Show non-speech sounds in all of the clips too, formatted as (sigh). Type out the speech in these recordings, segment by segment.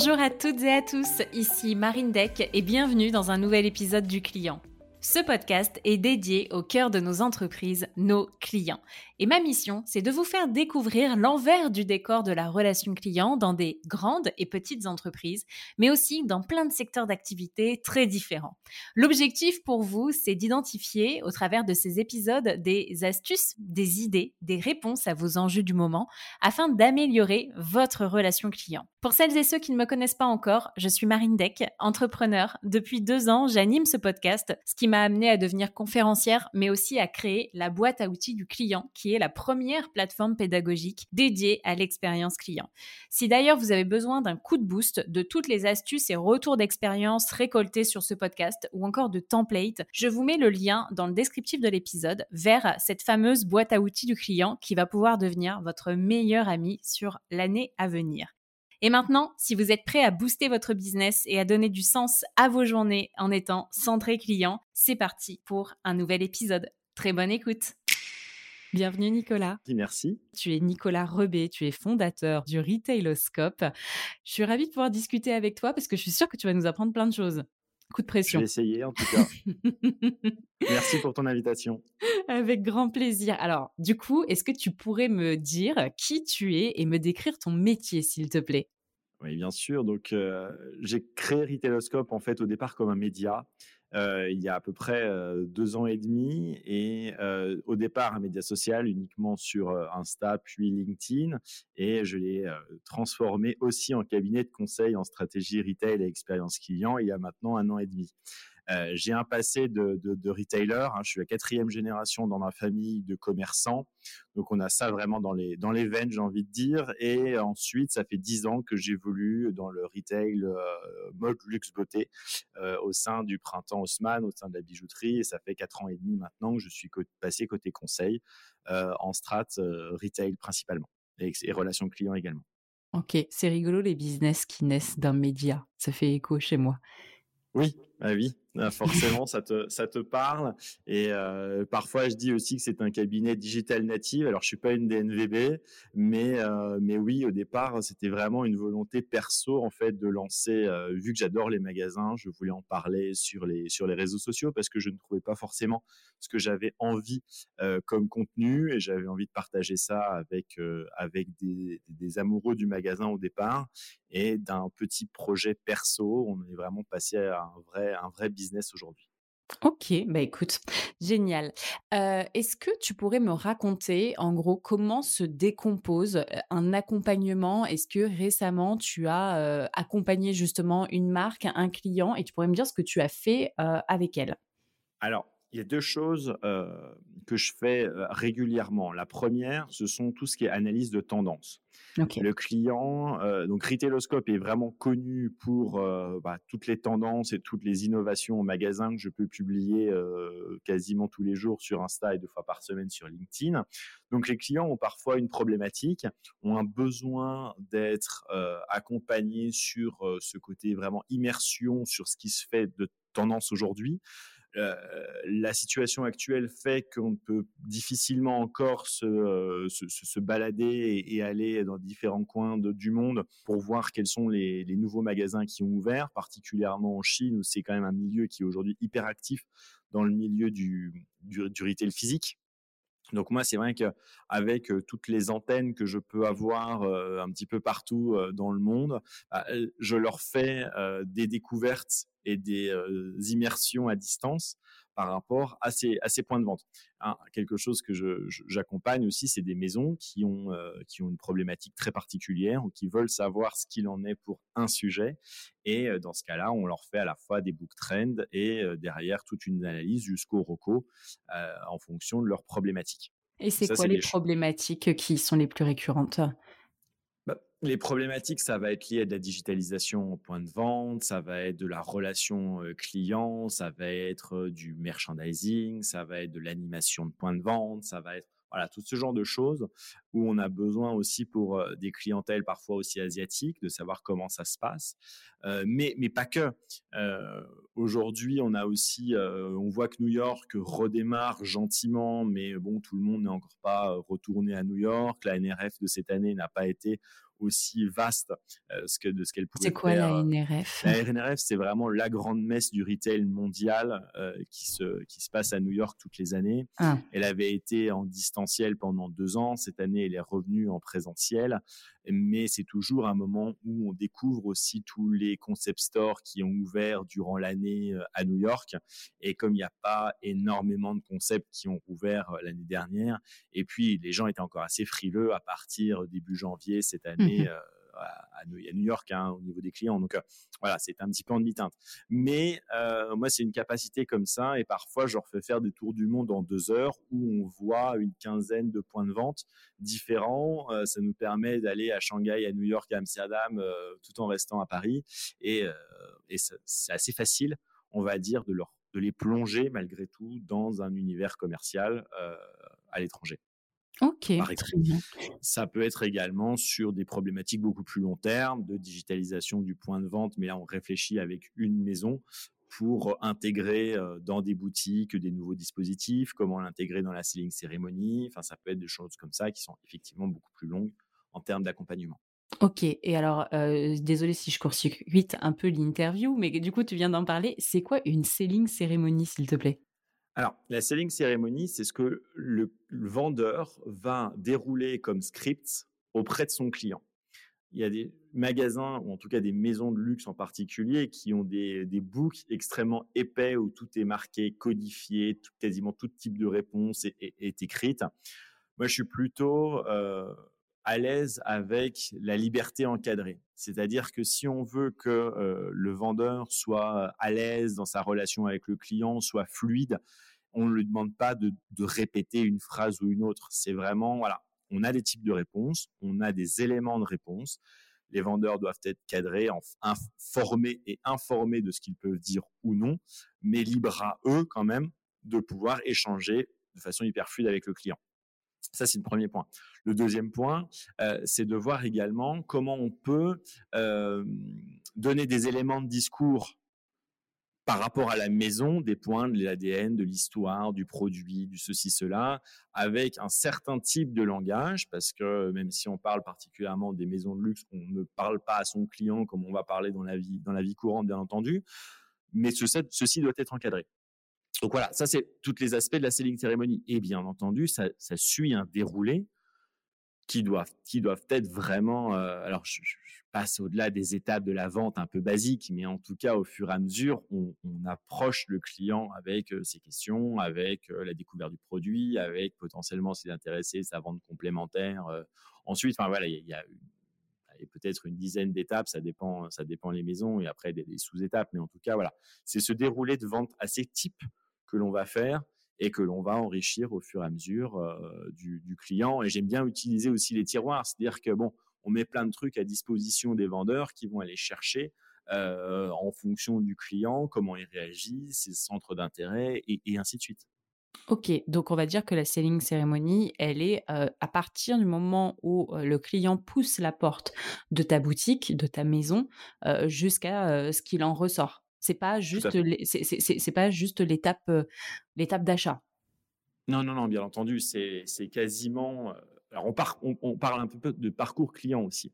Bonjour à toutes et à tous, ici Marine Deck et bienvenue dans un nouvel épisode du client. Ce podcast est dédié au cœur de nos entreprises, nos clients. Et ma mission, c'est de vous faire découvrir l'envers du décor de la relation client dans des grandes et petites entreprises, mais aussi dans plein de secteurs d'activité très différents. L'objectif pour vous, c'est d'identifier au travers de ces épisodes des astuces, des idées, des réponses à vos enjeux du moment afin d'améliorer votre relation client. Pour celles et ceux qui ne me connaissent pas encore, je suis Marine Deck, entrepreneur. Depuis deux ans, j'anime ce podcast, ce qui m'a amené à devenir conférencière, mais aussi à créer la boîte à outils du client qui la première plateforme pédagogique dédiée à l'expérience client. Si d'ailleurs vous avez besoin d'un coup de boost de toutes les astuces et retours d'expérience récoltés sur ce podcast ou encore de templates, je vous mets le lien dans le descriptif de l'épisode vers cette fameuse boîte à outils du client qui va pouvoir devenir votre meilleur ami sur l'année à venir. Et maintenant, si vous êtes prêt à booster votre business et à donner du sens à vos journées en étant centré client, c'est parti pour un nouvel épisode. Très bonne écoute. Bienvenue Nicolas. Merci. Tu es Nicolas Rebé, tu es fondateur du Retailoscope. Je suis ravie de pouvoir discuter avec toi parce que je suis sûre que tu vas nous apprendre plein de choses. Coup de pression. Je vais essayer en tout cas. (laughs) Merci pour ton invitation. Avec grand plaisir. Alors, du coup, est-ce que tu pourrais me dire qui tu es et me décrire ton métier, s'il te plaît? Oui, bien sûr. Donc, euh, j'ai créé Retailoscope en fait au départ comme un média. Euh, il y a à peu près euh, deux ans et demi et euh, au départ un média social uniquement sur Insta puis LinkedIn et je l'ai transformé aussi en cabinet de conseil en stratégie retail et expérience client il y a maintenant un an et demi. Euh, j'ai un passé de, de, retailer. Hein. je suis la quatrième génération dans ma famille de commerçants. Donc, on a ça vraiment dans les, dans les veines, j'ai envie de dire. Et ensuite, ça fait dix ans que j'évolue dans le retail euh, mode luxe beauté euh, au sein du printemps Haussmann, au sein de la bijouterie. Et ça fait quatre ans et demi maintenant que je suis passé côté conseil en strat retail principalement et, et relations clients également. Ok, c'est rigolo les business qui naissent d'un média. Ça fait écho chez moi. Oui, ah oui, (laughs) forcément, ça te, ça te parle. Et euh, parfois, je dis aussi que c'est un cabinet digital native. Alors, je suis pas une DNVB, mais, euh, mais oui, au départ, c'était vraiment une volonté perso, en fait, de lancer, euh, vu que j'adore les magasins, je voulais en parler sur les, sur les réseaux sociaux parce que je ne trouvais pas forcément ce que j'avais envie comme contenu et j'avais envie de partager ça avec, avec des, des amoureux du magasin au départ et d'un petit projet perso. On est vraiment passé à un vrai, un vrai business aujourd'hui. Ok, bah écoute, (laughs) génial. Est-ce que tu pourrais me raconter en gros comment se décompose un accompagnement? Est-ce que récemment tu as accompagné justement une marque, un client et tu pourrais me dire ce que tu as fait avec elle? Alors, il y a deux choses que je fais régulièrement. La première, ce sont tout ce qui est analyse de tendance. Le client, donc Retailoscope est vraiment connu pour bah, toutes les tendances et toutes les innovations au magasin que je peux publier quasiment tous les jours sur Insta et deux fois par semaine sur LinkedIn. Donc les clients ont parfois une problématique, ont un besoin d'être accompagnés sur ce côté vraiment immersion sur ce qui se fait de tendance aujourd'hui. Euh, la situation actuelle fait qu'on peut difficilement encore se, euh, balader et, aller dans différents coins du monde pour voir quels sont les, nouveaux magasins qui ont ouvert, particulièrement en Chine où c'est quand même un milieu qui est aujourd'hui hyper actif dans le milieu du, du, du retail physique. Donc moi, c'est vrai qu'avec toutes les antennes que je peux avoir un petit peu partout dans le monde, bah, je leur fais des découvertes et des immersions à distance par rapport à ces, à ces points de vente. Hein, quelque chose que j'accompagne aussi, c'est des maisons qui ont, qui ont une problématique très particulière ou qui veulent savoir ce qu'il en est pour un sujet. Et dans ce cas-là, on leur fait à la fois des book trends et derrière toute une analyse jusqu'au ROCO en fonction de leurs problématiques. Et c'est quoi les problématiques qui sont les plus récurrentes? Les problématiques, ça va être lié à la digitalisation au point de vente, ça va être de la relation client, ça va être du merchandising, ça va être de l'animation de point de vente, ça va être voilà, tout ce genre de choses où on a besoin aussi pour des clientèles parfois aussi asiatiques de savoir comment ça se passe. mais, mais pas que. Aujourd'hui, on a aussi, on voit que New York redémarre gentiment, mais bon, tout le monde n'est encore pas retourné à New York. La NRF de cette année n'a pas été aussi vaste ce que, de ce qu'elle pouvait faire. C'est quoi la NRF La NRF, c'est vraiment la grande messe du retail mondial qui, se, qui se passe à New York toutes les années. Ah. Elle avait été en distanciel pendant deux ans. Cette année, elle est revenue en présentiel mais c'est toujours un moment où on découvre aussi tous les concept stores qui ont ouvert durant l'année euh, à New York. Et comme il n'y a pas énormément de concepts qui ont ouvert euh, l'année dernière, et puis les gens étaient encore assez frileux à partir début janvier cette année. Mmh à, New York hein, au niveau des clients. Donc euh, voilà, c'est un petit peu en demi-teinte. Mais euh, moi, c'est une capacité comme ça. Et parfois, je leur fais faire des tours du monde en deux heures où on voit une quinzaine de points de vente différents. Euh, ça nous permet d'aller à Shanghai, à New York, à Amsterdam, tout en restant à Paris. Et, c'est assez facile, on va dire, de, les plonger malgré tout dans un univers commercial à l'étranger. Ok, Ça peut être également sur des problématiques beaucoup plus long terme de digitalisation du point de vente, mais là on réfléchit avec une maison pour intégrer euh, dans des boutiques des nouveaux dispositifs, comment l'intégrer dans la selling cérémonie. Enfin, ça peut être des choses comme ça qui sont effectivement beaucoup plus longues en termes d'accompagnement. Ok, et alors, euh, désolé si je court-circuite un peu l'interview, mais du coup, tu viens d'en parler. C'est quoi une selling cérémonie, s'il te plaît? Alors, la selling cérémonie, c'est ce que le, vendeur va dérouler comme script auprès de son client. Il y a des magasins, ou en tout cas des maisons de luxe en particulier, qui ont des, books extrêmement épais où tout est marqué, codifié, quasiment tout type de réponse est, écrite. Moi, je suis plutôt euh, à l'aise avec la liberté encadrée. C'est-à-dire que si on veut que euh, le vendeur soit à l'aise dans sa relation avec le client, soit fluide, on ne lui demande pas de, répéter une phrase ou une autre. C'est vraiment, voilà, on a des types de réponses, on a des éléments de réponse. Les vendeurs doivent être cadrés, informés et informés de ce qu'ils peuvent dire ou non, mais libres à eux quand même de pouvoir échanger de façon hyper fluide avec le client. Ça, c'est le premier point. Le deuxième point, euh, c'est de voir également comment on peut euh, donner des éléments de discours par rapport à la maison, des points de l'ADN, de l'histoire, du produit, du ceci, cela, avec un certain type de langage, parce que même si on parle particulièrement des maisons de luxe, on ne parle pas à son client comme on va parler dans la vie, dans la vie courante, bien entendu, mais ceci doit être encadré. Donc voilà, ça c'est tous les aspects de la selling cérémonie. Et bien entendu, ça, suit un déroulé qui doivent, qui doivent être vraiment. Euh, alors, je, passe au-delà des étapes de la vente un peu basiques, mais en tout cas, au fur et à mesure, on, approche le client avec euh, ses questions, avec euh, la découverte du produit, avec potentiellement s'il est intéressé, sa vente complémentaire. ensuite, enfin voilà, il y, a, peut-être une dizaine d'étapes, ça dépend, ça dépend les maisons et après des, des sous-étapes, mais en tout cas, voilà, c'est ce déroulé de vente assez type que l'on va faire et que l'on va enrichir au fur et à mesure euh, du, client. Et j'aime bien utiliser aussi les tiroirs, c'est-à-dire que bon, on met plein de trucs à disposition des vendeurs qui vont aller chercher euh, en fonction du client, comment il réagit, ses centres d'intérêt et, ainsi de suite. Ok, donc on va dire que la selling cérémonie, elle est euh, à partir du moment où le client pousse la porte de ta boutique, de ta maison, jusqu'à ce qu'il en ressort. C'est pas juste c'est pas juste l'étape l'étape d'achat. Non non non, bien entendu, c'est quasiment alors on, on, parle un peu de parcours client aussi.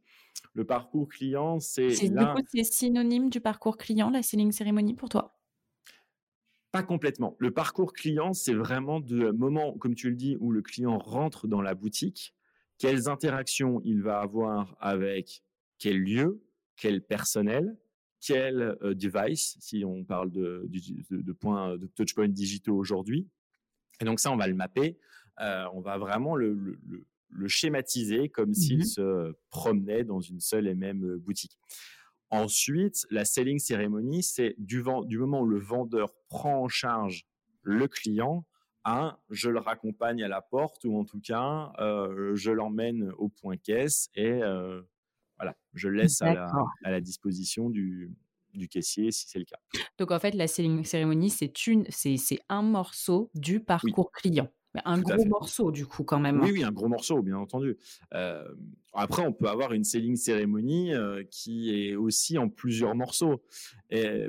Le parcours client, c'est là... c'est synonyme du parcours client la selling cérémonie pour toi? Pas complètement. Le parcours client, c'est vraiment de moment comme tu le dis où le client rentre dans la boutique, quelles interactions il va avoir avec quel lieu, quel personnel, quel euh, device, si on parle de, de, points de touchpoints digitaux aujourd'hui. Et donc ça, on va le mapper. Euh, on va vraiment le, le, schématiser comme s'il mmh se promenait dans une seule et même euh, boutique. Ensuite, la selling cérémonie, c'est du, du moment où le vendeur prend en charge le client à je le raccompagne à la porte ou en tout cas je l'emmène au point caisse et voilà, je laisse à la, disposition du, caissier si c'est le cas. Donc en fait, la cérémonie, c'est une, c'est, un morceau du parcours client. Un gros morceau, du coup, quand même. Oui, hein. oui, un gros morceau, bien entendu. Euh, après, on peut avoir une selling cérémonie euh, qui est aussi en plusieurs morceaux.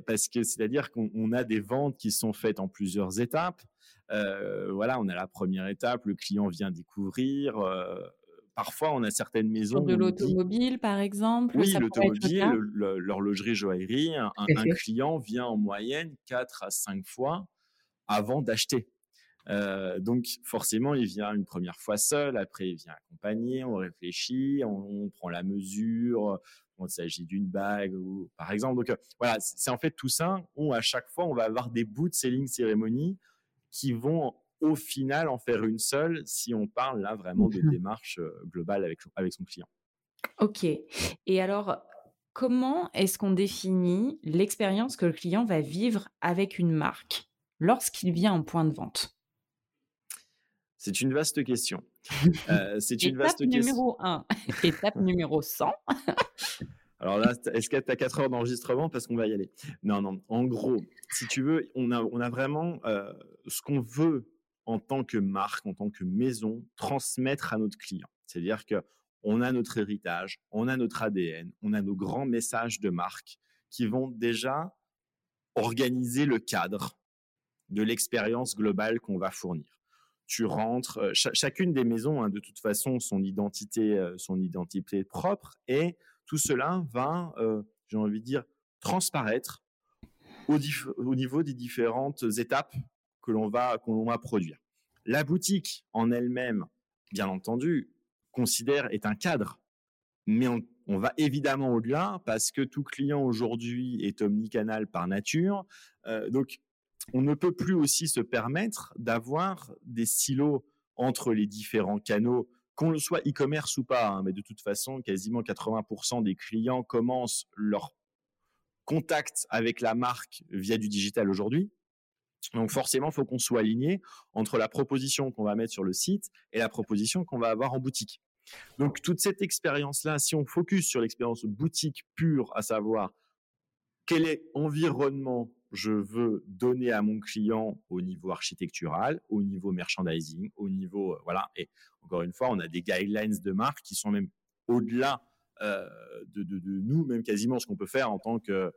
parce que c'est-à-dire qu'on a des ventes qui sont faites en plusieurs étapes. Euh, voilà, on a la première étape, le client vient découvrir, parfois, on a certaines maisons. de l'automobile, par exemple. Oui, l'automobile, l'horlogerie, joaillerie. Un, un, client vient en moyenne 4 à 5 fois avant d'acheter. Euh, donc forcément, il vient une première fois seul, après il vient accompagné, on réfléchit, on, prend la mesure, on s'agit d'une bague ou par exemple. Donc euh, voilà, c'est en fait tout ça où à chaque fois on va avoir des bouts de selling cérémonie qui vont au final en faire une seule si on parle là vraiment de (laughs) démarche euh, globale avec, avec son client. Ok. Et alors, comment est-ce qu'on définit l'expérience que le client va vivre avec une marque lorsqu'il vient en point de vente? C'est une vaste question. (laughs) Euh, c'est une Étape vaste numéro 1. (laughs) Étape numéro 100. Alors là, est-ce que tu as 4 heures d'enregistrement? Parce qu'on va y aller Non, non. En gros, si tu veux, on a, on a vraiment euh, ce qu'on veut en tant que marque, en tant que maison, transmettre à notre client. C'est-à-dire que on a notre héritage, on a notre ADN, on a nos grands messages de marque qui vont déjà organiser le cadre de l'expérience globale qu'on va fournir. Tu rentres, euh, chacune des maisons hein, de toute façon son identité, euh, son identité propre, et tout cela va, euh, j'ai envie de dire, transparaître au niveau des différentes étapes que l'on va, va produire. La boutique en elle-même, bien entendu, considère est un cadre, mais on, va évidemment au-delà parce que tout client aujourd'hui est omnicanal par nature. Euh, donc, on ne peut plus aussi se permettre d'avoir des silos entre les différents canaux, qu'on le soit e-commerce ou pas. Hein, mais de toute façon, quasiment 80% des clients commencent leur contact avec la marque via du digital aujourd'hui. Donc forcément, il faut qu'on soit aligné entre la proposition qu'on va mettre sur le site et la proposition qu'on va avoir en boutique. Donc toute cette expérience-là, si on focus sur l'expérience boutique pure, à savoir quel est environnement je veux donner à mon client au niveau architectural, au niveau merchandising, au niveau euh, voilà. Et encore une fois, on a des guidelines de marque qui sont même au-delà euh, de, de, nous, même quasiment ce qu'on peut faire en tant que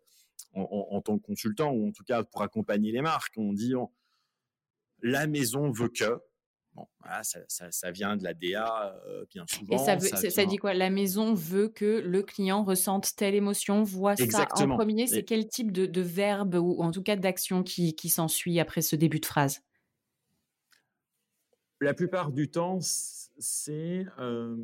en, tant que consultant ou en tout cas pour accompagner les marques. On dit la maison veut que. Bon, ça, vient de la DA euh, bien souvent. Et ça, dit quoi? La maison veut que le client ressente telle émotion, voit ça en premier. C'est quel type de, verbe ou en tout cas d'action qui, qui s'ensuit après ce début de phrase? La plupart du temps, c'est euh,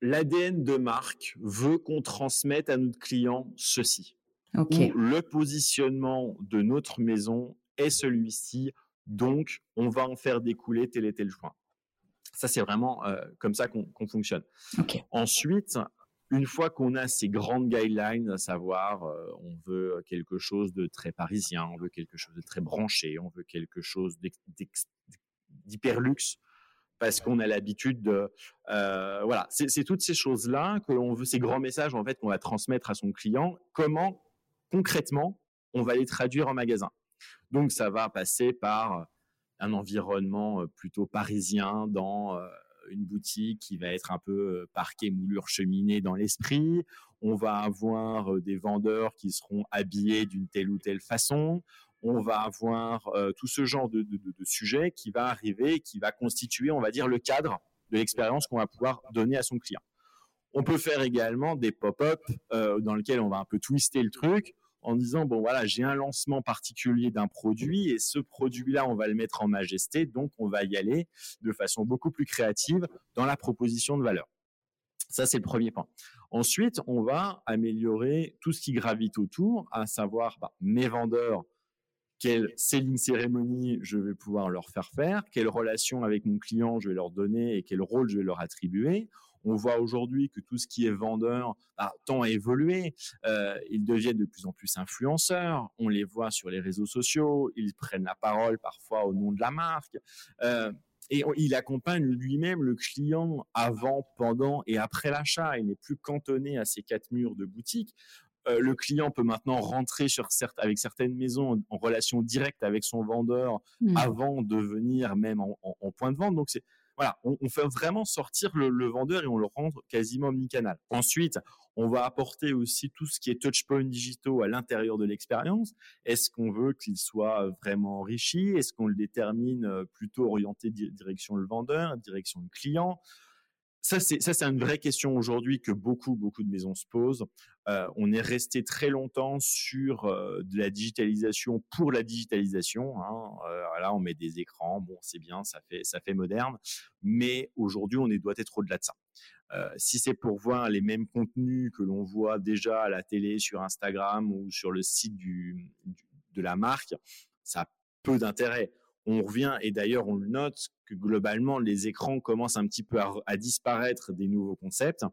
l'ADN de marque veut qu'on transmette à notre client ceci le positionnement de notre maison est celui-ci, donc on va en faire découler tel et tel point. Ça, c'est vraiment euh, comme ça qu'on fonctionne. Ensuite, une fois qu'on a ces grandes guidelines, à savoir, euh, on veut quelque chose de très parisien, on veut quelque chose de très branché, on veut quelque chose d'hyper luxe, parce qu'on a l'habitude de, euh, voilà, c'est toutes ces choses-là que l'on veut, ces grands messages en fait qu'on va transmettre à son client. Comment concrètement, on va les traduire en magasin. Donc, ça va passer par un environnement euh, plutôt parisien dans euh, une boutique qui va être un peu euh, parquet, moulure, cheminée dans l'esprit. On va avoir des vendeurs qui seront habillés d'une telle ou telle façon. On va avoir tout ce genre de, de, sujet qui va arriver, qui va constituer, on va dire, le cadre de l'expérience qu'on va pouvoir donner à son client. On peut faire également des pop-up euh, dans lesquels on va un peu twister le truc en disant bon voilà j'ai un lancement particulier d'un produit et ce produit-là on va le mettre en majesté donc on va y aller de façon beaucoup plus créative dans la proposition de valeur. Ça c'est le premier point. Ensuite on va améliorer tout ce qui gravite autour, à savoir bah, mes vendeurs quelle selling cérémonie je vais pouvoir leur faire faire, quelle relation avec mon client je vais leur donner et quel rôle je vais leur attribuer. On voit aujourd'hui que tout ce qui est vendeur a tant évolué. Euh, ils deviennent de plus en plus influenceurs. On les voit sur les réseaux sociaux. Ils prennent la parole parfois au nom de la marque. Euh, et il accompagne lui-même le client avant, pendant et après l'achat. Il n'est plus cantonné à ces quatre murs de boutique. Euh, le client peut maintenant rentrer sur avec certaines maisons en, relation directe avec son vendeur mmh. avant de venir même en, en point de vente. Donc c'est voilà, on, fait vraiment sortir le, vendeur et on le rend quasiment omnicanal. Ensuite, on va apporter aussi tout ce qui est touchpoint digitaux à l'intérieur de l'expérience. Est-ce qu'on veut qu'il soit vraiment enrichi? Est-ce qu'on le détermine euh, plutôt orienté direction le vendeur, direction le client? Ça, c'est ça, c'est une vraie question aujourd'hui que beaucoup, beaucoup de maisons se posent. Euh, on est resté très longtemps sur euh, de la digitalisation pour la digitalisation. Hein. Euh, on met des écrans, bon, c'est bien, ça fait, moderne. Mais aujourd'hui, on est, doit être au-delà de ça. si c'est pour voir les mêmes contenus que l'on voit déjà à la télé, sur Instagram ou sur le site de la marque, ça a peu d'intérêt on revient, et d'ailleurs on le note, que globalement les écrans commencent un petit peu à, disparaître des nouveaux concepts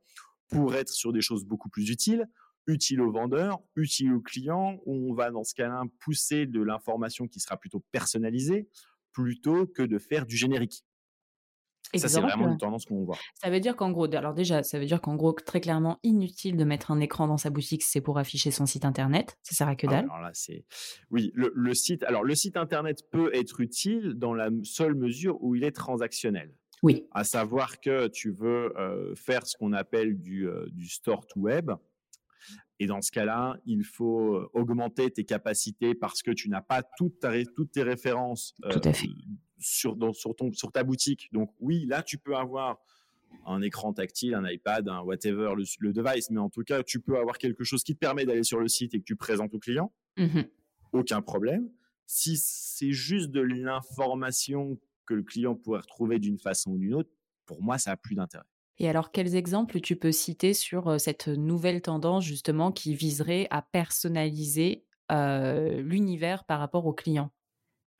pour être sur des choses beaucoup plus utiles, utiles aux vendeurs, utiles aux clients, où on va dans ce cas-là pousser de l'information qui sera plutôt personnalisée plutôt que de faire du générique. Ça, c'est vraiment une tendance qu'on voit. Ça veut dire qu'en gros, alors déjà, ça veut dire qu'en gros, très clairement, inutile de mettre un écran dans sa boutique, c'est pour afficher son site internet. Ça sert à que ah dalle. alors là, c'est, oui, le, site. Alors, le site internet peut être utile dans la seule mesure où il est transactionnel. Oui. À savoir que tu veux euh, faire ce qu'on appelle du, euh, du store to web. Et dans ce cas-là, il faut euh, augmenter tes capacités parce que tu n'as pas toutes, toutes tes références Tout à fait sur, sur, ton, sur ta boutique. Donc oui, là, tu peux avoir un écran tactile, un iPad, un whatever, le, device, mais en tout cas, tu peux avoir quelque chose qui te permet d'aller sur le site et que tu présentes au client. Mmh Aucun problème. Si c'est juste de l'information que le client pourrait retrouver d'une façon ou d'une autre, pour moi, ça a plus d'intérêt. Et alors, quels exemples tu peux citer sur cette nouvelle tendance justement qui viserait à personnaliser l'univers par rapport au client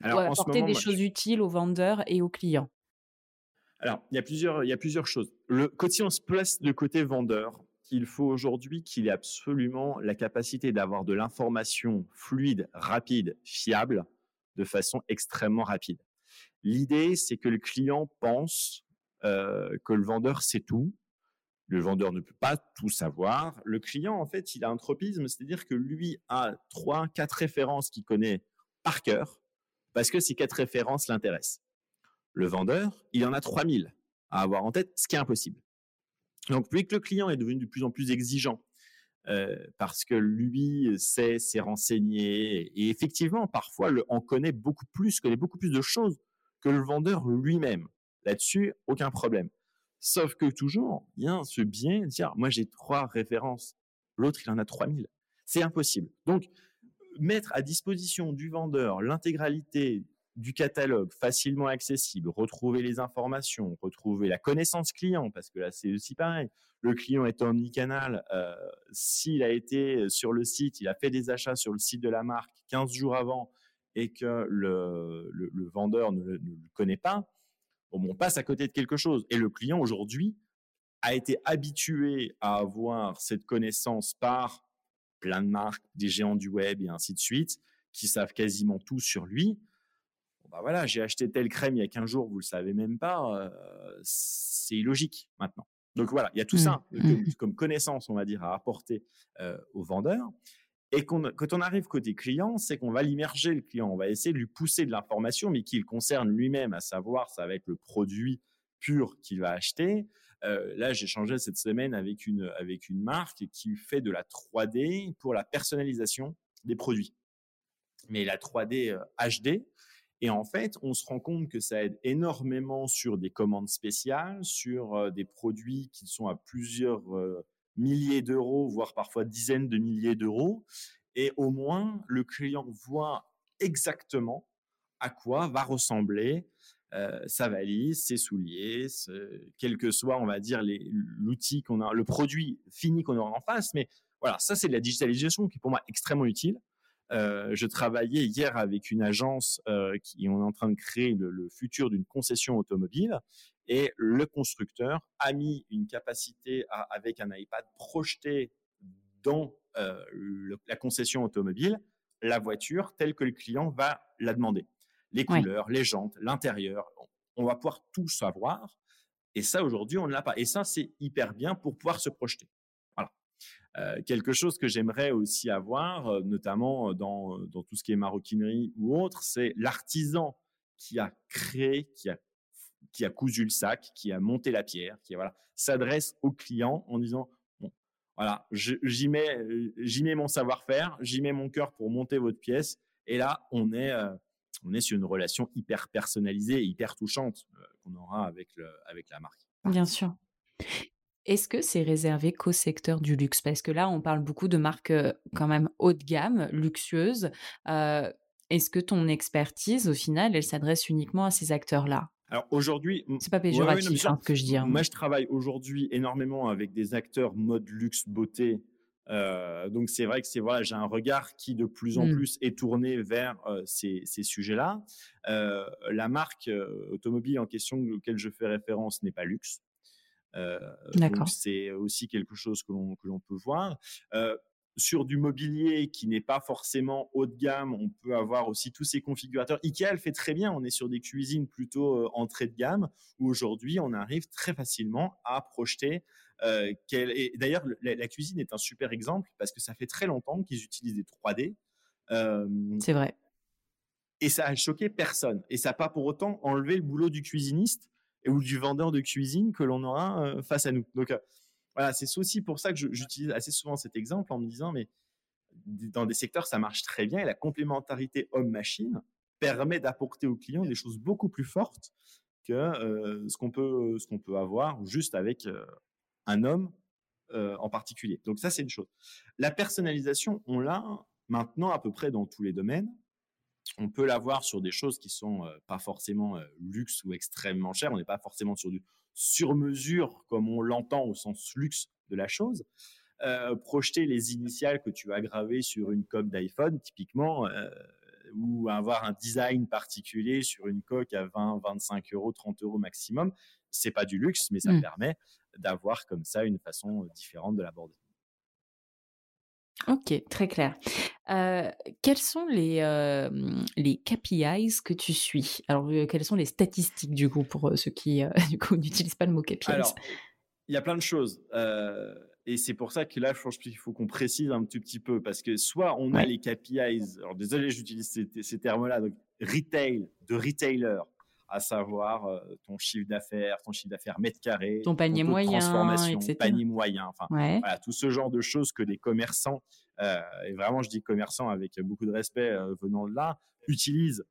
alors, apporter des choses utiles aux vendeurs et aux clients Alors, il y a plusieurs, il y a plusieurs choses. Le, quand on se place de côté vendeur, il faut aujourd'hui qu'il ait absolument la capacité d'avoir de l'information fluide, rapide, fiable, de façon extrêmement rapide. L'idée, c'est que le client pense euh, que le vendeur sait tout. Le vendeur ne peut pas tout savoir. Le client, en fait, il a un tropisme, c'est-à-dire que lui a trois, quatre références qu'il connaît par cœur parce que ces quatre références l'intéressent. Le vendeur, il en a 3000 à avoir en tête, ce qui est impossible. Donc, vu que le client est devenu de plus en plus exigeant, euh, parce que lui sait s'est renseigné et effectivement parfois en connaît beaucoup plus, connaît beaucoup plus de choses que le vendeur lui-même. Là-dessus, aucun problème. Sauf que toujours, il y a ce bien de dire, moi j'ai trois références, l'autre il en a 3000. C'est impossible. Donc, mettre à disposition du vendeur l'intégralité du catalogue facilement accessible, retrouver les informations, retrouver la connaissance client, parce que là c'est aussi pareil. Le client est omnicanal. Euh, S'il a été sur le site, il a fait des achats sur le site de la marque 15 jours avant et que le, le, vendeur ne, le connaît pas, on passe à côté de quelque chose. Et le client aujourd'hui a été habitué à avoir cette connaissance par plein de marques, des géants du web et ainsi de suite, qui savent quasiment tout sur lui. bah voilà, j'ai acheté telle crème il y a 15 jours, vous le savez même pas, euh, c'est illogique maintenant. Donc voilà, il y a tout mmh. ça mmh. comme, connaissance, on va dire, à apporter euh, aux vendeurs. Et quand on arrive côté client, c'est qu'on va l'immerger le client, on va essayer de lui pousser de l'information, mais qui le concerne lui-même, à savoir, ça va être le produit pur qu'il va acheter, euh, là, j'ai changé cette semaine avec une, avec une marque qui fait de la 3D pour la personnalisation des produits. Mais la 3D HD. Euh, et en fait, on se rend compte que ça aide énormément sur des commandes spéciales, sur euh, des produits qui sont à plusieurs milliers d'euros, voire parfois dizaines de milliers d'euros. Et au moins, le client voit exactement à quoi va ressembler euh, sa valise, ses souliers, quel que soit, on va dire, l'outil qu'on a, le produit fini qu'on aura en face. Mais voilà, ça c'est de la digitalisation qui est pour moi extrêmement utile. Euh, je travaillais hier avec une agence euh, qui est en train de créer le, futur d'une concession automobile et le constructeur a mis une capacité avec un iPad projeté dans la concession automobile la voiture telle que le client va la demander les couleurs, les jantes, l'intérieur. On va pouvoir tout savoir. Et ça, aujourd'hui, on ne l'a pas. Et ça, c'est hyper bien pour pouvoir se projeter. Voilà. Euh, quelque chose que j'aimerais aussi avoir, euh, notamment dans, dans tout ce qui est maroquinerie ou autre, c'est l'artisan qui a créé, qui a, qui a cousu le sac, qui a monté la pierre, qui voilà, s'adresse au client en disant voilà, j'y mets, j'y mets mon savoir-faire, j'y mets mon cœur pour monter votre pièce. Et là, on est, euh, on est sur une relation hyper personnalisée, hyper touchante euh, qu'on aura avec, avec la marque. Bien sûr. Est-ce que c'est réservé qu'au secteur du luxe? Parce que là, on parle beaucoup de marques quand même haut de gamme, luxueuses. Est-ce que ton expertise, au final, elle s'adresse uniquement à ces acteurs-là? Alors aujourd'hui, c'est pas péjoratif hein, ce que je dis. Hein. Moi, je travaille aujourd'hui énormément avec des acteurs mode luxe beauté. donc c'est vrai que c'est voilà, j'ai un regard qui de plus en mmh. plus est tourné vers ces, ces sujets-là. la marque automobile en question auquel je fais référence n'est pas luxe. Euh, donc c'est aussi quelque chose que l'on que l'on peut voir. Sur du mobilier qui n'est pas forcément haut de gamme, on peut avoir aussi tous ces configurateurs. Ikea le fait très bien. On est sur des cuisines plutôt euh, entrée de gamme où aujourd'hui on arrive très facilement à projeter. Euh, et d'ailleurs, la, cuisine est un super exemple parce que ça fait très longtemps qu'ils utilisent des 3D. Euh, C'est vrai. Et ça a choqué personne. Et ça n'a pas pour autant enlevé le boulot du cuisiniste ou du vendeur de cuisine que l'on aura face à nous. Donc voilà, c'est aussi pour ça que j'utilise assez souvent cet exemple en me disant, mais dans des secteurs, ça marche très bien et la complémentarité homme-machine permet d'apporter aux clients des choses beaucoup plus fortes que euh, ce qu'on peut, ce qu'on peut avoir juste avec un homme en particulier. Donc ça, c'est une chose. La personnalisation, on l'a maintenant à peu près dans tous les domaines on peut l'avoir sur des choses qui sont pas forcément luxe ou extrêmement chères. On n'est pas forcément sur du sur-mesure comme on l'entend au sens luxe de la chose. projeter les initiales que tu as gravées sur une coque d'iPhone, typiquement, ou avoir un design particulier sur une coque à 20, 25 euros, 30 euros maximum, c'est pas du luxe, mais ça mmh. permet d'avoir comme ça une façon différente de l'aborder. Ok, très clair. quels sont les, les KPIs que tu suis? Alors, quelles sont les statistiques du coup pour ceux qui (laughs) du coup n'utilisent pas le mot KPIs Alors, il y a plein de choses. et c'est pour ça que là, je pense qu'il faut qu'on précise un tout petit peu parce que soit on a les KPIs, alors désolé, j'utilise ces, ces termes-là, donc retail, de retailer, à savoir euh, ton chiffre d'affaires, ton chiffre d'affaires mètre carré, ton panier moyen, transformation, panier moyen, enfin voilà, tout ce genre de choses que les commerçants, euh, et vraiment je dis commerçants avec beaucoup de respect euh, venant de là, utilisent,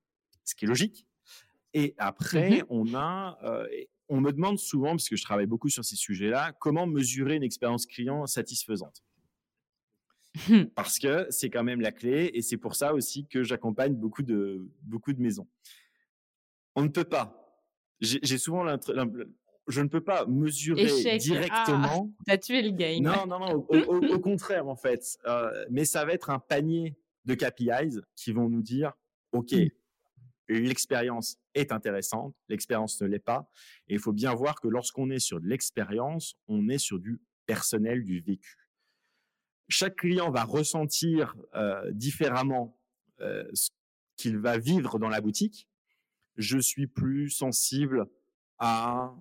ce qui est logique. Et après, mmh on a, on me demande souvent, parce que je travaille beaucoup sur ces sujets-là, comment mesurer une expérience client satisfaisante. (laughs) Parce que c'est quand même la clé et c'est pour ça aussi que j'accompagne beaucoup de, beaucoup de maisons on ne peut pas. J'ai souvent je ne peux pas mesurer ah, directement. Ah, as tué le game. Non, non, non. Au, contraire, en fait. Euh, mais ça va être un panier de KPIs qui vont nous dire, OK, mmh. l'expérience est intéressante, l'expérience ne l'est pas. Et il faut bien voir que lorsqu'on est sur de l'expérience, on est sur du personnel, du vécu. Chaque client va ressentir euh, différemment euh, ce qu'il va vivre dans la boutique je suis plus sensible à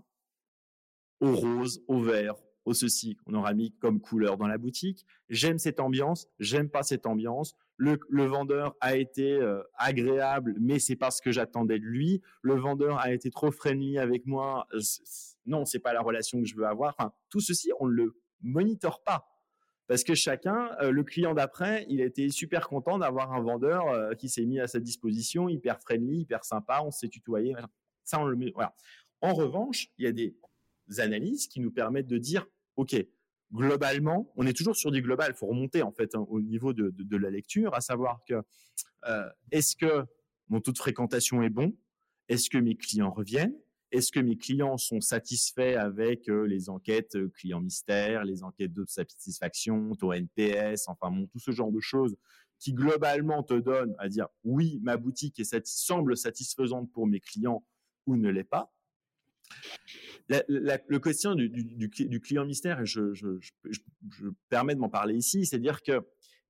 au rose, au vert, au ceci qu'on aura mis comme couleur dans la boutique. J'aime cette ambiance, j'aime pas cette ambiance. Le, vendeur a été euh, agréable, mais c'est pas ce que j'attendais de lui. Le vendeur a été trop friendly avec moi. Non, c'est pas la relation que je veux avoir. Enfin, tout ceci, on le monitore pas parce que chacun, euh, le client d'après, il a été super content d'avoir un vendeur euh, qui s'est mis à sa disposition, hyper friendly, hyper sympa, on s'est tutoyé. Ça. En revanche, il y a des analyses qui nous permettent de dire, ok, globalement, on est toujours sur du global. Il faut remonter en fait hein, au niveau de, la lecture, à savoir que euh, est-ce que mon taux de fréquentation est bon? Est-ce que mes clients reviennent? Est-ce que mes clients sont satisfaits avec les enquêtes clients mystères, les enquêtes de satisfaction, ton NPS, enfin tout ce genre de choses qui globalement te donnent à dire oui, ma boutique est semble satisfaisante pour mes clients ou ne l'est pas? le question du, client mystère, je, je permets de m'en parler ici, c'est-à-dire que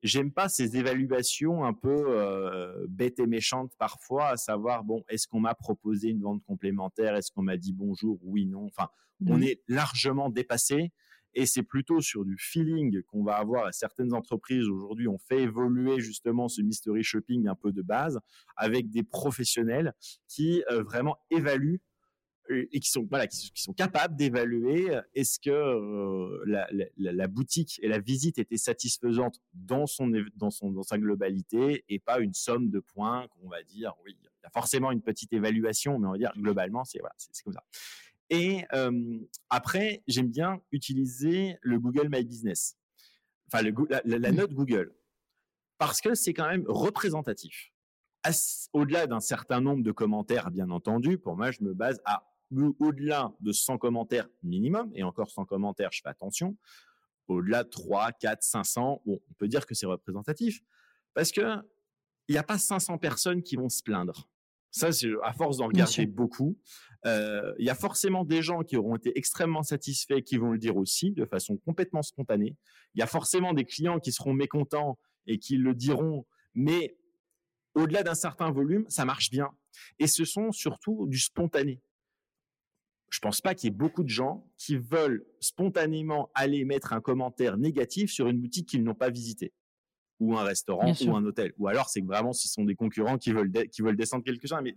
j'aime pas ces évaluations un peu euh, bêtes et méchantes parfois, à savoir bon, est-ce qu'on m'a proposé une vente complémentaire, est-ce qu'on m'a dit bonjour, oui, non. Enfin, on mmh. est largement dépassé. Et c'est plutôt sur du feeling qu'on va avoir à certaines entreprises. Aujourd'hui, on fait évoluer justement ce mystery shopping un peu de base avec des professionnels qui euh, vraiment évaluent et qui sont voilà qui, sont capables d'évaluer euh, est-ce que euh, la, la, boutique et la visite étaient satisfaisantes dans son dans son dans sa globalité et pas une somme de points qu'on va dire oui il y a forcément une petite évaluation mais on va dire globalement c'est voilà c'est comme ça. Et après, j'aime bien utiliser le Google My Business, enfin la, note Google, parce que c'est quand même représentatif. Au-delà d'un certain nombre de commentaires, bien entendu, pour moi, je me base à au-delà de 100 commentaires minimum, et encore 100 commentaires, je fais attention, au-delà de 3, 4, 500, on peut dire que c'est représentatif, parce que il n'y a pas 500 personnes qui vont se plaindre. Ça, c'est à force d'en regarder beaucoup. Euh, il y a forcément des gens qui auront été extrêmement satisfaits, qui vont le dire aussi de façon complètement spontanée. Il y a forcément des clients qui seront mécontents et qui le diront, mais au-delà d'un certain volume, ça marche bien. Et ce sont surtout du spontané. Je pense pas qu'il y ait beaucoup de gens qui veulent spontanément aller mettre un commentaire négatif sur une boutique qu'ils n'ont pas visitée ou un restaurant ou un hôtel. Ou alors, c'est que vraiment, ce sont des concurrents qui veulent, qui veulent descendre quelqu'un, mais,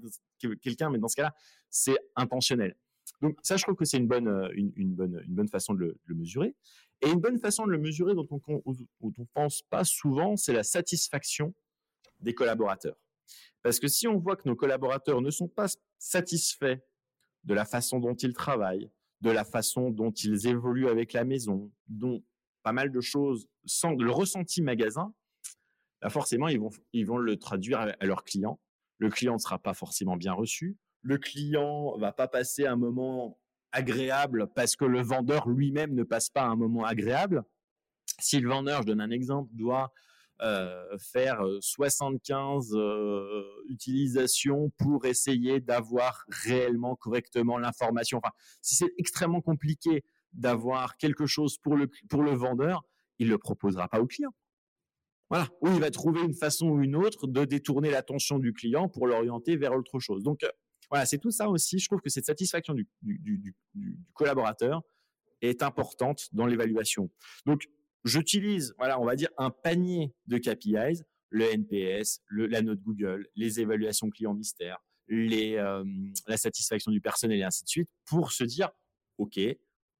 quelqu'un, mais dans ce cas-là, c'est intentionnel. Donc, ça, je trouve que c'est une bonne, euh, une, bonne, une bonne façon de le, mesurer. Et une bonne façon de le mesurer dont on ne pense pas souvent, c'est la satisfaction des collaborateurs. Parce que si on voit que nos collaborateurs ne sont pas satisfaits de la façon dont ils travaillent, de la façon dont ils évoluent avec la maison, dont pas mal de choses, le ressenti magasin, bah, forcément, ils vont, ils vont le traduire à, leur client. Le client ne sera pas forcément bien reçu. Le client va pas passer un moment agréable parce que le vendeur lui-même ne passe pas un moment agréable. Si le vendeur, je donne un exemple, doit euh, faire 75 euh, utilisations pour essayer d'avoir réellement correctement l'information. Enfin, si c'est extrêmement compliqué d'avoir quelque chose pour le, pour le vendeur, il ne le proposera pas au client. Voilà. Ou il va trouver une façon ou une autre de détourner l'attention du client pour l'orienter vers autre chose. Donc, euh, voilà, c'est tout ça aussi. Je trouve que cette satisfaction du, collaborateur est importante dans l'évaluation. Donc, j'utilise, voilà, on va dire un panier de KPIs, le NPS, la note Google, les évaluations clients mystères, euh, la satisfaction du personnel et ainsi de suite, pour se dire, OK,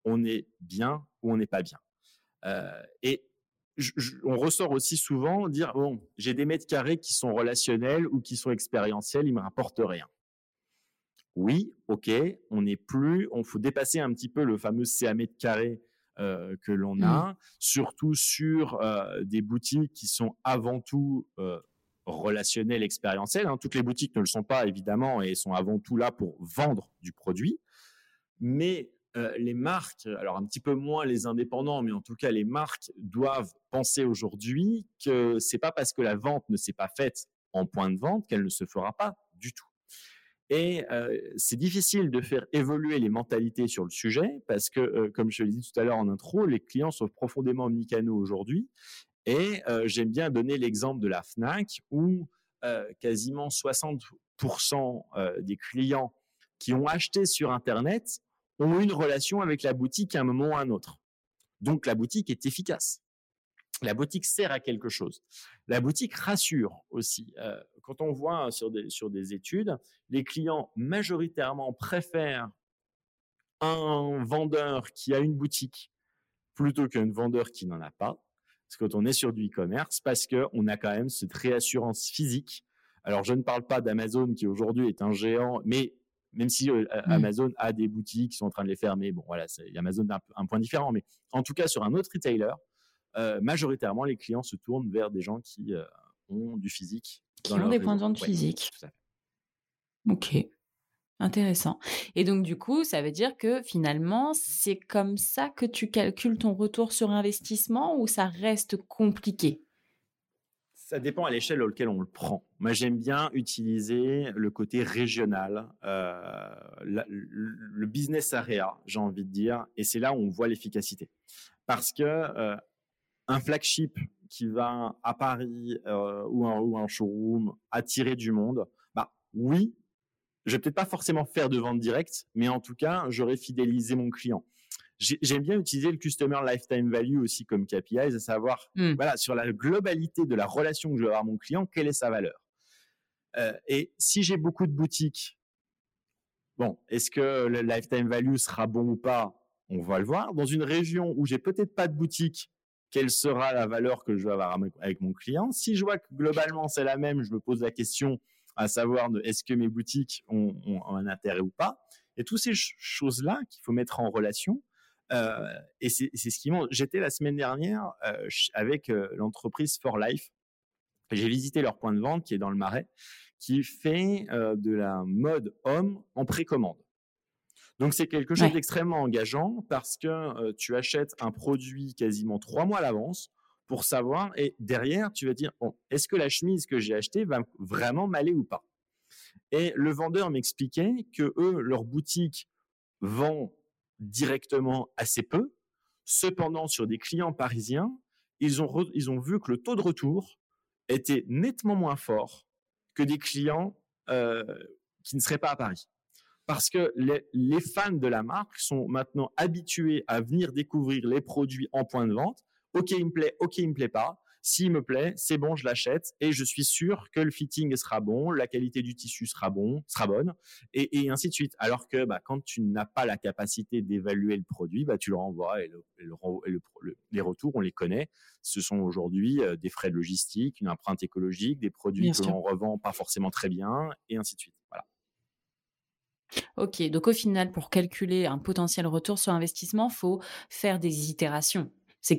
on est bien ou on n'est pas bien. Euh, et on ressort aussi souvent dire bon, j'ai des mètres carrés qui sont relationnels ou qui sont expérientiels, ils me rapportent rien. Oui, ok, on n'est plus, on faut dépasser un petit peu le fameux CA mètres carrés euh, que l'on a, mmh. surtout sur euh, des boutiques qui sont avant tout euh, relationnelles, expérientielles. Hein. Toutes les boutiques ne le sont pas évidemment et sont avant tout là pour vendre du produit, mais les marques, alors un petit peu moins les indépendants, mais en tout cas les marques doivent penser aujourd'hui que c'est pas parce que la vente ne s'est pas faite en point de vente qu'elle ne se fera pas du tout. Et c'est difficile de faire évoluer les mentalités sur le sujet parce que, comme je l'ai dit tout à l'heure en intro, les clients sont profondément omnicanaux aujourd'hui. Et j'aime bien donner l'exemple de la Fnac où quasiment 60% des clients qui ont acheté sur Internet ont une relation avec la boutique à un moment ou à un autre. Donc la boutique est efficace. La boutique sert à quelque chose. La boutique rassure aussi. Euh, quand on voit sur des, sur des études, les clients majoritairement préfèrent un vendeur qui a une boutique plutôt qu'un vendeur qui n'en a pas. Parce que quand on est sur du e-commerce, parce qu'on a quand même cette réassurance physique. Alors, je ne parle pas d'Amazon qui aujourd'hui est un géant, mais même si euh, mmh. Amazon a des boutiques qui sont en train de les fermer. Bon, voilà, Amazon a un, un, point différent, mais en tout cas, sur un autre retailer, majoritairement, les clients se tournent vers des gens qui euh, ont du physique. Qui ont des points de vente physiques. Ok. Intéressant. Et donc, du coup, ça veut dire que finalement, c'est comme ça que tu calcules ton retour sur investissement ou ça reste compliqué? Ça dépend à l'échelle auquel on le prend. Moi, j'aime bien utiliser le côté régional, euh, le business area, j'ai envie de dire, et c'est là où on voit l'efficacité. Parce que euh, un flagship qui va à Paris euh, ou, un, ou un showroom attirer du monde, bah oui, je vais peut-être pas forcément faire de vente directe, mais en tout cas, j'aurais fidélisé mon client j'aime bien utiliser le customer lifetime value aussi comme KPI, à savoir, mmh. voilà, sur la globalité de la relation que je vais avoir avec mon client, quelle est sa valeur. Euh, et si j'ai beaucoup de boutiques, bon, est-ce que le lifetime value sera bon ou pas? On va le voir. Dans une région où j'ai peut-être pas de boutique, quelle sera la valeur que je vais avoir avec mon client Si je vois que globalement c'est la même, je me pose la question à savoir est-ce que mes boutiques ont un intérêt ou pas Et toutes ces choses-là qu'il faut mettre en relation. Euh, et c'est ce qui montre. J'étais la semaine dernière euh, avec euh, l'entreprise For Life. J'ai visité leur point de vente qui est dans le Marais, qui fait de la mode homme en précommande. Donc c'est quelque chose d'extrêmement engageant parce que tu achètes un produit quasiment trois mois à l'avance pour savoir et derrière tu vas dire bon, est-ce que la chemise que j'ai achetée va vraiment m'aller ou pas? Et le vendeur m'expliquait que eux leur boutique vend directement assez peu. Cependant sur des clients parisiens, ils ont ils ont vu que le taux de retour était nettement moins fort que des clients qui ne seraient pas à Paris parce que les, fans de la marque sont maintenant habitués à venir découvrir les produits en point de vente. Ok, il me plaît, ok, il me plaît pas. S'il me plaît, c'est bon, je l'achète et je suis sûr que le fitting sera bon, la qualité du tissu sera bon, sera bonne et, ainsi de suite. Alors que bah, quand tu n'as pas la capacité d'évaluer le produit, bah, tu le renvoies et, les retours, on les connaît. Ce sont aujourd'hui euh, des frais de logistique, une empreinte écologique, des produits que l'on revend pas forcément très bien et ainsi de suite. Voilà. Ok, donc au final, pour calculer un potentiel retour sur investissement, faut faire des itérations. C'est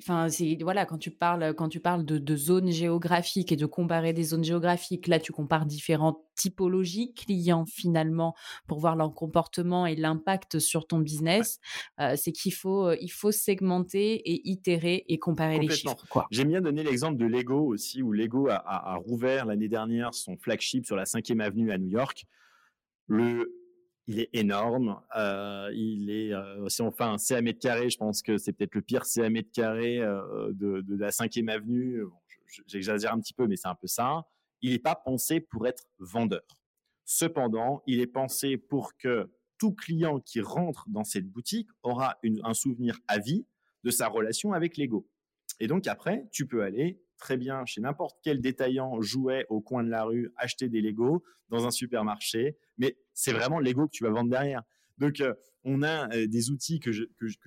enfin, voilà, quand tu parles, quand tu parles de, zones géographiques et de comparer des zones géographiques, là, tu compares différentes typologies clients finalement pour voir leur comportement et l'impact sur ton business. Euh, c'est qu'il faut, euh, il faut segmenter et itérer et comparer les chiffres. J'aime bien donner l'exemple de Lego aussi, où Lego a, a rouvert l'année dernière son flagship sur la 5e avenue à New York. Il est énorme. Euh, il est, euh, si on fait un CA mètre carré, je pense que c'est peut-être le pire CA mètre carré euh, de, la 5e avenue. J'exagère un petit peu, mais c'est un peu ça. Il n'est pas pensé pour être vendeur. Cependant, il est pensé pour que tout client qui rentre dans cette boutique aura un souvenir à vie de sa relation avec Lego. Et donc après, tu peux aller très bien chez n'importe quel détaillant jouet au coin de la rue, acheter des Lego dans un supermarché, mais c'est vraiment Lego que tu vas vendre derrière. Donc, euh, on a euh, des outils que,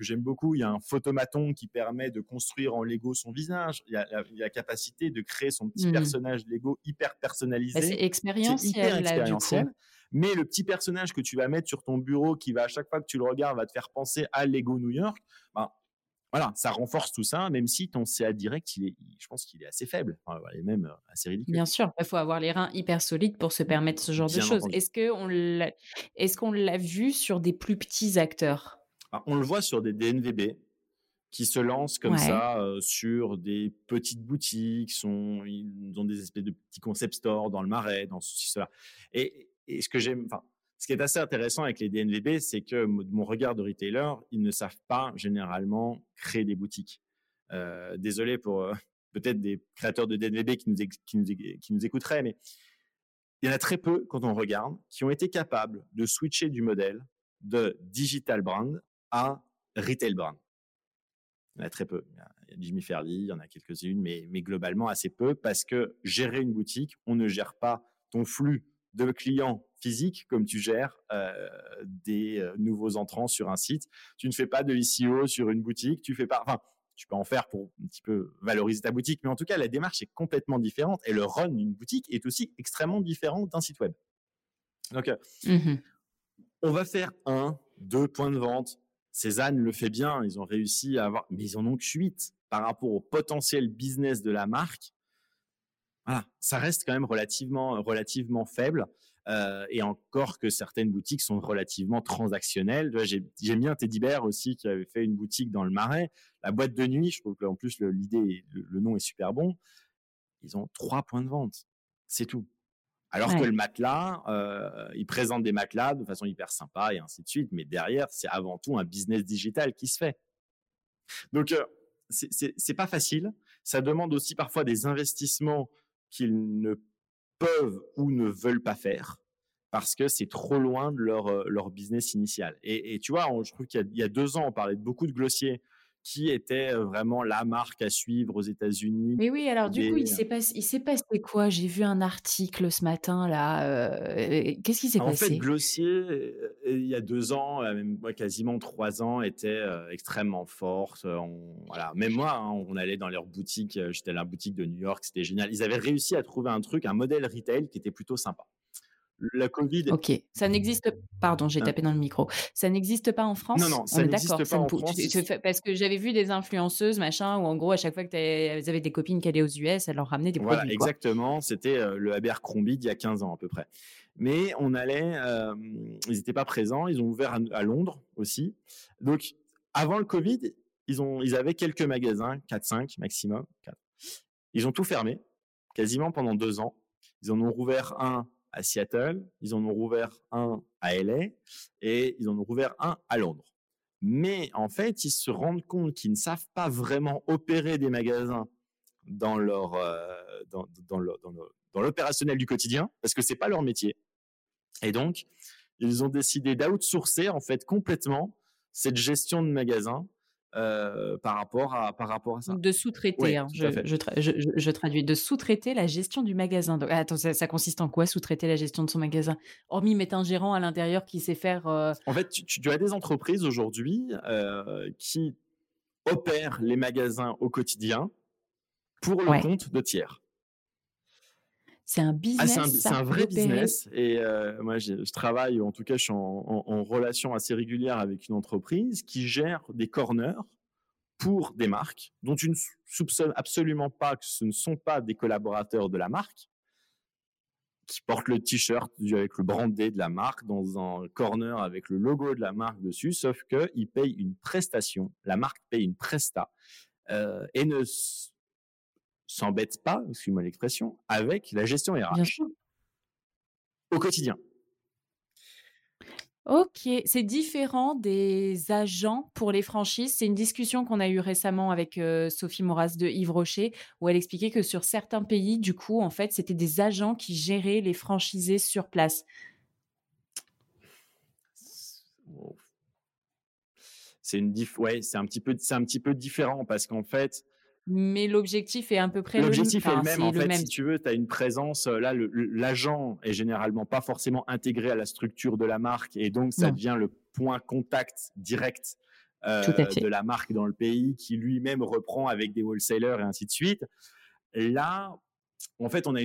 j'aime beaucoup. Il y a un photomaton qui permet de construire en Lego son visage. Il y a, la capacité de créer son petit mmh. personnage Lego hyper bah, personnalisé. c'est expérientiel, expérientiel. Mais le petit personnage que tu vas mettre sur ton bureau, qui va à chaque fois que tu le regardes, va te faire penser à Lego New York, ben, voilà, ça renforce tout ça, même si ton CA direct, il est, je pense qu'il est assez faible, et même euh, assez ridicule. Bien sûr, il faut avoir les reins hyper solides pour se permettre ce genre de choses. Est-ce qu'on l'a, est-ce qu'on l'a vu sur des plus petits acteurs? Ah, On le voit sur des DNVB qui se lancent comme ça euh, sur des petites boutiques, sont, ils ont des espèces de petits concept stores dans le marais, dans ceci, cela. Et, et ce que j'aime, enfin, ce qui est assez intéressant avec les DNVB, c'est que mon regard de retailer, ils ne savent pas généralement créer des boutiques. Euh, désolé pour euh, (laughs) peut-être des créateurs de DNVB qui nous, écouteraient, mais il y en a très peu quand on regarde qui ont été capables de switcher du modèle de digital brand à retail brand. Il y en a très peu. Il y a, Jimmy Fairley, il y en a quelques-unes, mais globalement assez peu parce que gérer une boutique, on ne gère pas ton flux de clients physiques comme tu gères euh, des euh, nouveaux entrants sur un site. Tu ne fais pas de ICO sur une boutique, tu fais pas, enfin, tu peux en faire pour un petit peu valoriser ta boutique, mais en tout cas, la démarche est complètement différente et le run d'une boutique est aussi extrêmement différent d'un site web. Donc, euh, mmh on va faire un, deux points de vente. Cézanne le fait bien, ils ont réussi à avoir, mais ils en ont que 8 par rapport au potentiel business de la marque voilà, ça reste quand même relativement, relativement faible. Euh, et encore que certaines boutiques sont relativement transactionnelles. J'aime bien Teddy Bear aussi qui avait fait une boutique dans le Marais. La boîte de nuit, je trouve qu'en plus l'idée, le, nom est super bon. Ils ont trois points de vente, c'est tout. Alors que le matelas, euh, ils présentent des matelas de façon hyper sympa et ainsi de suite, mais derrière, c'est avant tout un business digital qui se fait. Donc, euh, c'est pas facile. Ça demande aussi parfois des investissements qu'ils ne peuvent ou ne veulent pas faire parce que c'est trop loin de leur, euh, leur business initial. Et, tu vois, je trouve qu'il y, a deux ans, on parlait de beaucoup de glossiers qui était euh, vraiment la marque à suivre aux États-Unis. Mais oui, alors du coup, il s'est passé, il s'est passé quoi? J'ai vu un article ce matin là. Euh, qu'est-ce qui s'est passé En fait, Glossier, euh, il y a deux ans, même quasiment trois ans, était extrêmement forte. voilà, même moi, hein, on allait dans leur boutique. J'étais à la boutique de New York, c'était génial. Ils avaient réussi à trouver un truc, un modèle retail qui était plutôt sympa. La Covid. Ok, ça n'existe. Pardon, j'ai hein? tapé dans le micro. Ça n'existe pas en France? Non, non, ça n'existe pas en France. Parce que j'avais vu des influenceuses, machin, où en gros, à chaque fois que elles avaient des copines qui allaient aux US, elles leur ramenaient des produits. Voilà, exactement. C'était euh, le Abercrombie d'il y a 15 ans à peu près. Mais on allait, euh, ils n'étaient pas présents. Ils ont ouvert à, Londres aussi. Donc, avant le Covid, ils ont, ils avaient quelques magasins, 4-5 maximum. Ils ont tout fermé, quasiment pendant deux ans. Ils en ont rouvert un à Seattle, ils en ont rouvert un à LA et ils en ont rouvert un à Londres. Mais en fait, ils se rendent compte qu'ils ne savent pas vraiment opérer des magasins dans leur euh, dans, dans l'opérationnel du quotidien parce que c'est pas leur métier. Et donc, ils ont décidé d'outsourcer en fait complètement cette gestion de magasin euh, par, rapport à, par rapport à ça. De sous-traiter, hein, je, je, traduis, de sous-traiter la gestion du magasin. Donc, attends, ça, consiste en quoi sous-traiter la gestion de son magasin? Hormis mettre un gérant à l'intérieur qui sait faire. Euh en fait, tu, as des entreprises aujourd'hui euh, qui opèrent les magasins au quotidien pour le compte de tiers. C'est un ah, business. c'est un, vrai business. Et euh, moi, je, travaille, en tout cas, je suis en, relation assez régulière avec une entreprise qui gère des corners pour des marques dont tu ne soupçonnes absolument pas que ce ne sont pas des collaborateurs de la marque, qui portent le t-shirt avec le brandé de la marque dans un corner avec le logo de la marque dessus, sauf qu'ils payent une prestation. La marque paye une presta euh, et ne s'embête pas, excuse-moi l'expression, avec la gestion RH au quotidien. Ok, c'est différent des agents pour les franchises. C'est une discussion qu'on a eue récemment avec euh, Sophie Moras de Yves Rocher, où elle expliquait que sur certains pays, du coup, en fait, c'était des agents qui géraient les franchisés sur place. C'est une ouais, c'est un petit peu, c'est un petit peu différent parce qu'en fait, mais l'objectif est à peu près l'objectif est le même. en fait, si tu veux, tu as une présence. Là, l'agent est généralement pas forcément intégré à la structure de la marque et donc ça devient le point contact direct euh, de la marque dans le pays qui lui-même reprend avec des wholesalers et ainsi de suite. Là, en fait, on a une